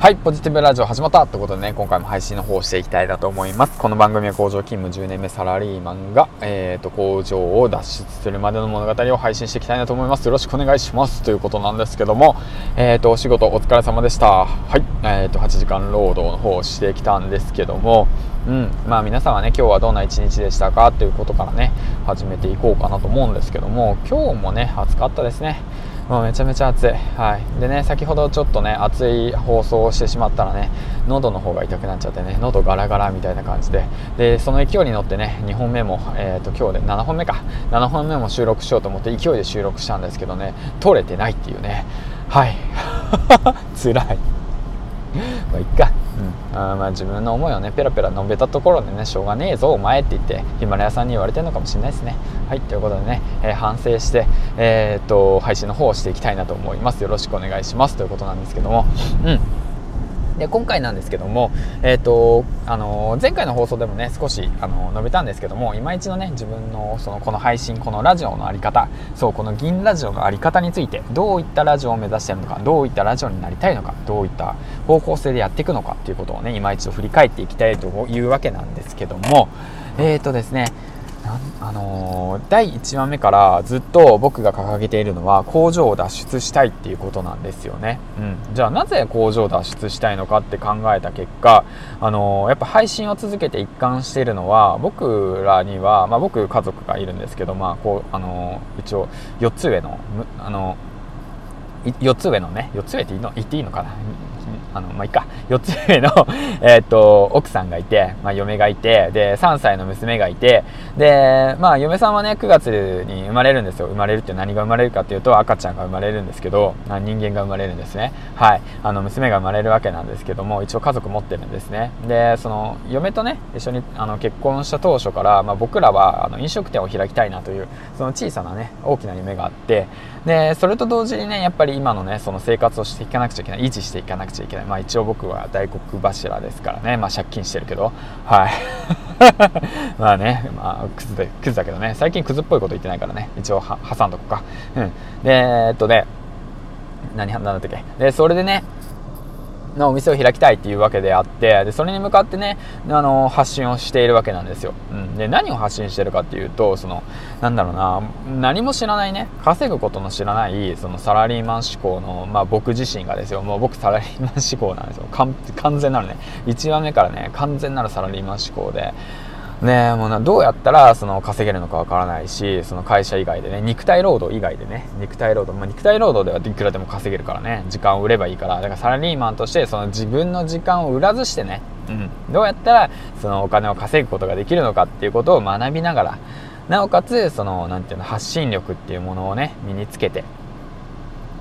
はい、ポジティブラジオ始まったということでね、今回も配信の方をしていきたいなと思います。この番組は工場勤務10年目サラリーマンが、えーと、工場を脱出するまでの物語を配信していきたいなと思います。よろしくお願いしますということなんですけども、えーと、お仕事お疲れ様でした。はい、えーと、8時間労働の方をしてきたんですけども、うん、まあ皆さんはね、今日はどんな一日でしたか？ということからね、始めていこうかなと思うんですけども、今日もね、暑かったですね。もうめちゃめちゃ暑い、はい、でね先ほどちょっとね熱い放送をしてしまったらね喉の方が痛くなっちゃってね喉ガラガラみたいな感じで。でその勢いに乗ってね2本目も、えーと、今日で7本目か。7本目も収録しようと思って勢いで収録したんですけどね取れてないっていうね。はい。辛い。まあいっか。うん、あまあ自分の思いをねペラペラ述べたところでねしょうがねえぞお前って言ってヒマラヤさんに言われてるのかもしれないですね。はいということでね、えー、反省してえー、っと配信の方をしていきたいなと思います。よろしくお願いします。ということなんですけども。うん。で今回なんですけども、えーとあの前回の放送でもね少し、あの述べたんですけども今一度ね自分のそのこの配信このラジオの在り方そうこの銀ラジオの在り方についてどういったラジオを目指してるのかどういったラジオになりたいのかどういった方向性でやっていくのかっていうことをね今一度振り返っていきたいというわけなんですけどもえっ、ー、とですねあのー、第1話目からずっと僕が掲げているのは工場を脱出したいっていうことなんですよね、うん、じゃあなぜ工場を脱出したいのかって考えた結果、あのー、やっぱ配信を続けて一貫しているのは僕らには、まあ、僕家族がいるんですけど、まあこうあのー、一応4つ上の、あの4つ上のね4つ上って言っていいのかな？あのまあいいか。4つ上の えっと奥さんがいて、まあ、嫁がいてで3歳の娘がいてでまあ嫁さんはね9月に生まれるんですよ。生まれるって何が生まれるかっていうと赤ちゃんが生まれるんですけど人間が生まれるんですね。はい。あの娘が生まれるわけなんですけども一応家族持ってるんですね。でその嫁とね一緒にあの結婚した当初から、まあ、僕らはあの飲食店を開きたいなというその小さなね大きな夢があってでそれと同時にねやっぱり今のねその生活をしていかなくちゃいけない維持していかなくちゃいけないまあ一応僕は大黒柱ですからね。まあ借金してるけど。はい。まあねまあクズでクズだけどね。最近クズっぽいこと言ってないからね。一応挟んどこか。うん。でえっとね。何何だったっけ。でそれでねのお店を開きたいっていうわけであってでそれに向かってねあの発信をしているわけなんですよ、うん、で何を発信してるかっていうとそのなんだろうな何も知らないね稼ぐことの知らないそのサラリーマン志向の、まあ、僕自身がですよ。もう僕サラリーマン志向なんですよ。完全なるね。1話目からね完全なるサラリーマン志向で。ねもうなどうやったらその稼げるのかわからないしその会社以外でね肉体労働以外でね肉体労働、まあ、肉体労働ではいくらでも稼げるからね時間を売ればいいからだからサラリーマンとしてその自分の時間を売らずしてね、うん、どうやったらそのお金を稼ぐことができるのかっていうことを学びながらなおかつそのなんていうの発信力っていうものをね身につけて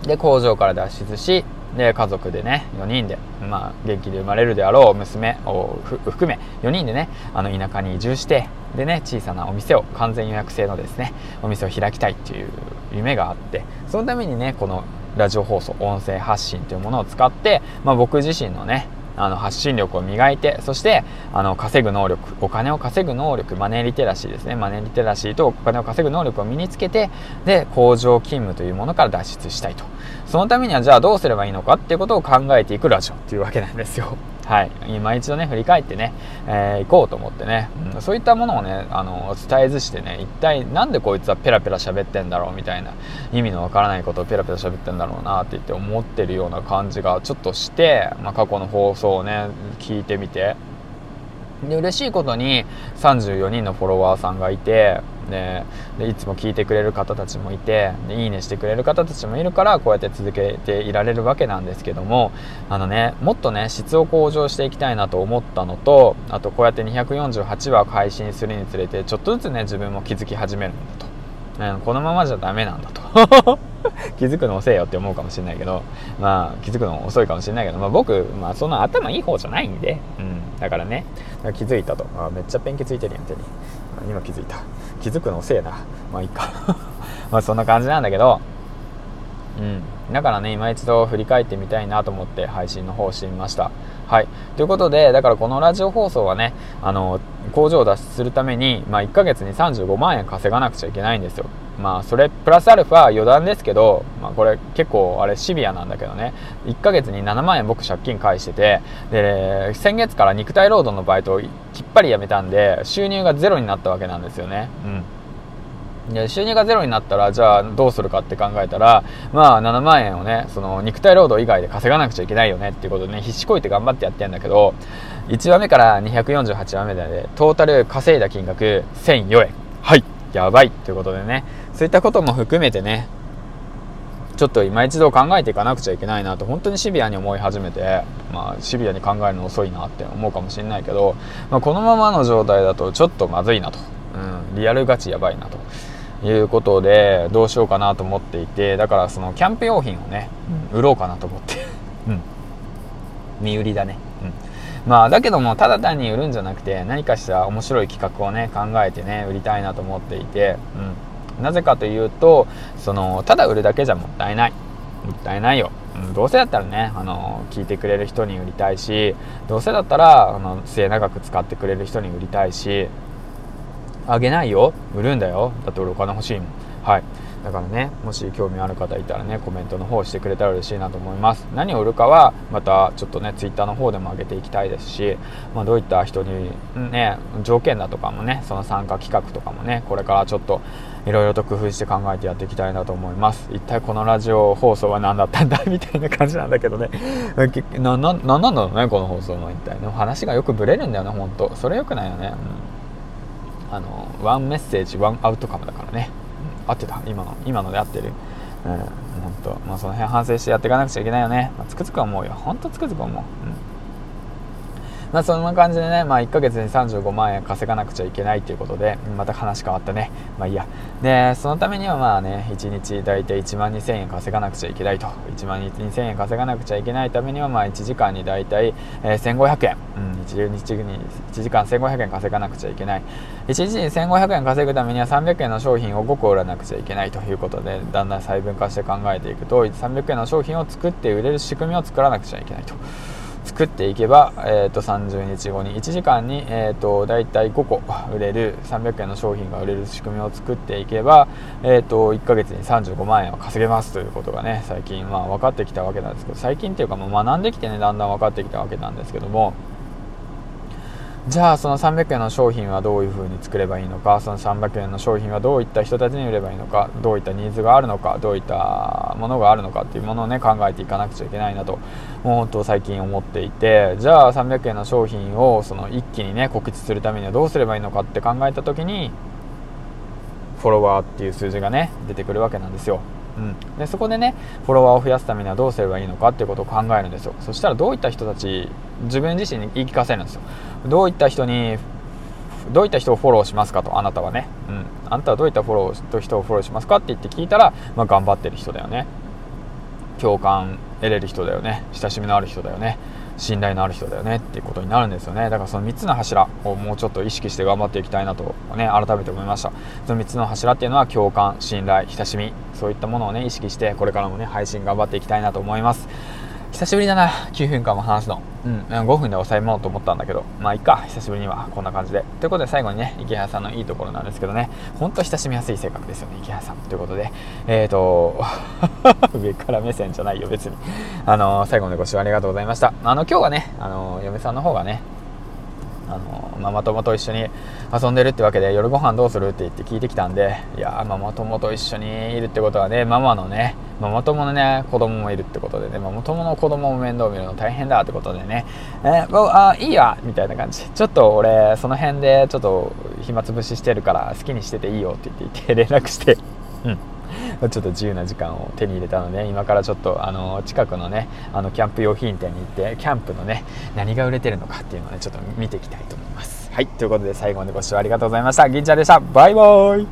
で工場から脱出しで家族でね4人で、まあ、元気で生まれるであろう娘を含め4人でねあの田舎に移住してでね小さなお店を完全予約制のですねお店を開きたいっていう夢があってそのためにねこのラジオ放送音声発信というものを使って、まあ、僕自身のねあの発信力を磨いてそしてあの稼ぐ能力お金を稼ぐ能力マネーリテラシーですね。マネーリテラシーとお金を稼ぐ能力を身につけてで工場勤務というものから脱出したいと。そのためにはじゃあどうすればいいのかっていうことを考えていくラジオっていうわけなんですよ。はい、今一度ね振り返ってね、えー、行こうと思ってね、うん、そういったものをねあの伝えずしてね一体なんでこいつはペラペラ喋ってんだろうみたいな意味のわからないことをペラペラ喋ってんだろうなって言って思ってるような感じがちょっとして、まあ、過去の放送をね聞いてみて。で嬉しいことに34人のフォロワーさんがいてでいつも聞いてくれる方たちもいてでいいねしてくれる方たちもいるからこうやって続けていられるわけなんですけどもあのねもっとね質を向上していきたいなと思ったのとあとこうやって248話配信するにつれてちょっとずつね自分も気づき始めるんだと、うん、このままじゃダメなんだと。気づくの遅えよって思うかもしれないけどまあ気づくの遅いかもしれないけど、まあ、僕、まあ、そんな頭いい方じゃないんで、うん、だからね。気づいたと。あめっちゃペンキついてるやん手に。今気づいた。気づくの遅えな。まあいいか。まあそんな感じなんだけど。うん。だからね今一度振り返ってみたいなと思って配信の方をしてみました。はい。ということでだからこのラジオ放送はねあの工場を脱出するために、まあ、1ヶ月に35万円稼がなくちゃいけないんですよ。まあそれプラスアルファ余談ですけど、まあ、これ結構あれシビアなんだけどね。1ヶ月に7万円僕借金返しててで先月から肉体労働のバイトをきっぱりやめたんで収入がゼロになったわけなんですよね。うん。で収入がゼロになったらじゃあどうするかって考えたらまあ7万円をねその肉体労働以外で稼がなくちゃいけないよねっていうことでね必死こいて頑張ってやってんだけど1話目から248話目でトータル稼いだ金額1004円。やばいということでね。そういったことも含めてねちょっと今一度考えていかなくちゃいけないなと本当にシビアに思い始めて、まあ、シビアに考えるの遅いなって思うかもしれないけど、まあ、このままの状態だとちょっとまずいなと、うん、リアルガチやばいなと。いうことでどうしようかなと思っていてだからそのキャンプ用品をね、売ろうかなと思って、うん、身売りだね、うん、まあだけどもただ単に売るんじゃなくて何かしら面白い企画をね考えてね売りたいなと思っていて、うん、なぜかというとそのただ売るだけじゃもったいない。もったいないよ、うん、どうせだったらねあの聞いてくれる人に売りたいしどうせだったらあの末長く使ってくれる人に売りたいしあげないよ。売るんだよ。だって俺お金欲しいもん。はい。だからねもし興味ある方いたらねコメントの方してくれたら嬉しいなと思います。何を売るかはまたちょっとね twitter の方でも上げていきたいですし、まあ、どういった人にね条件だとかもねその参加企画とかもねこれからちょっといろいろと工夫して考えてやっていきたいなと思います。一体このラジオ放送は何だったんだ みたいな感じなんだけどね。なななんなんだろうねこの放送の一体ね。話がよくブレるんだよね本当それよくないよね、うん。あのワンメッセージワンアウトカムだからね、合ってた今の今ので合ってる。うん本当まあその辺反省してやっていかなくちゃいけないよね、まあ、つくづく思うよ。本当つくづく思う、うん。まあ、そんな感じでね、まあ、1ヶ月に35万円稼がなくちゃいけないということで、また話変わったね。まあいいや。で、そのためにはまあね、1日大体1万2000円稼がなくちゃいけないと。1万2千円稼がなくちゃいけないためには、まあ1時間に大体、えー、1500円。うん、1日に1時間1500円稼がなくちゃいけない。1日に1500円稼ぐためには300円の商品を5個売らなくちゃいけないということで、だんだん細分化して考えていくと、300円の商品を作って売れる仕組みを作らなくちゃいけないと。作っていけば、えー、と30日後に1時間に、えー、と大体5個売れる300円の商品が売れる仕組みを作っていけば、えー、と1ヶ月に35万円を稼げますということがね最近、まあ、分かってきたわけなんですけど最近っていうかもう学んできてねだんだん分かってきたわけなんですけどもじゃあその300円の商品はどういうふうに作ればいいのかその300円の商品はどういった人たちに売ればいいのかどういったニーズがあるのかどういったものがあるのかっていうものをね考えていかなくちゃいけないなともう本当最近思っていてじゃあ300円の商品をその一気にね告知するためにはどうすればいいのかって考えた時にフォロワーっていう数字がね出てくるわけなんですよ。うん、でそこでねフォロワーを増やすためにはどうすればいいのかっていうことを考えるんですよ。そしたらどういった人たち自分自身に言い聞かせるんですよ。どういった人にどういった人をフォローしますかとあなたはね、うん、あなたはどういったフォローと人をフォローしますかって言って聞いたら、まあ、頑張ってる人だよね。共感得れる人だよね。親しみのある人だよね。信頼のある人だよねっていうことになるんですよね。だからその3つの柱をもうちょっと意識して頑張っていきたいなとね改めて思いました。その3つの柱っていうのは共感信頼親しみそういったものをね意識してこれからもね配信頑張っていきたいなと思います。久しぶりだな。9分間も話すの。うん。5分で抑えもうと思ったんだけど。まあいいか。久しぶりには。こんな感じで。ということで最後にね池原さんのいいところなんですけどね。ほんと親しみやすい性格ですよね。池原さん。ということで。えっ、ー、と上から目線じゃないよ別に。あの最後までご視聴ありがとうございました。あの今日はねあの嫁さんの方がねあのママ友と一緒に遊んでるってわけで夜ご飯どうするって言って聞いてきたんでいやママ友と一緒にいるってことはねママのねママ友のね子供もいるってことでねママ友の子供も面倒見るの大変だってことでねえもうあいいやみたいな感じ。ちょっと俺その辺でちょっと暇つぶししてるから好きにしてていいよって言って連絡して。うん。ちょっと自由な時間を手に入れたので今からちょっとあの近くのねあのキャンプ用品店に行ってキャンプのね何が売れてるのかっていうのをねちょっと見ていきたいと思います。はいということで最後までご視聴ありがとうございました。銀ちゃんでした。バイバーイ。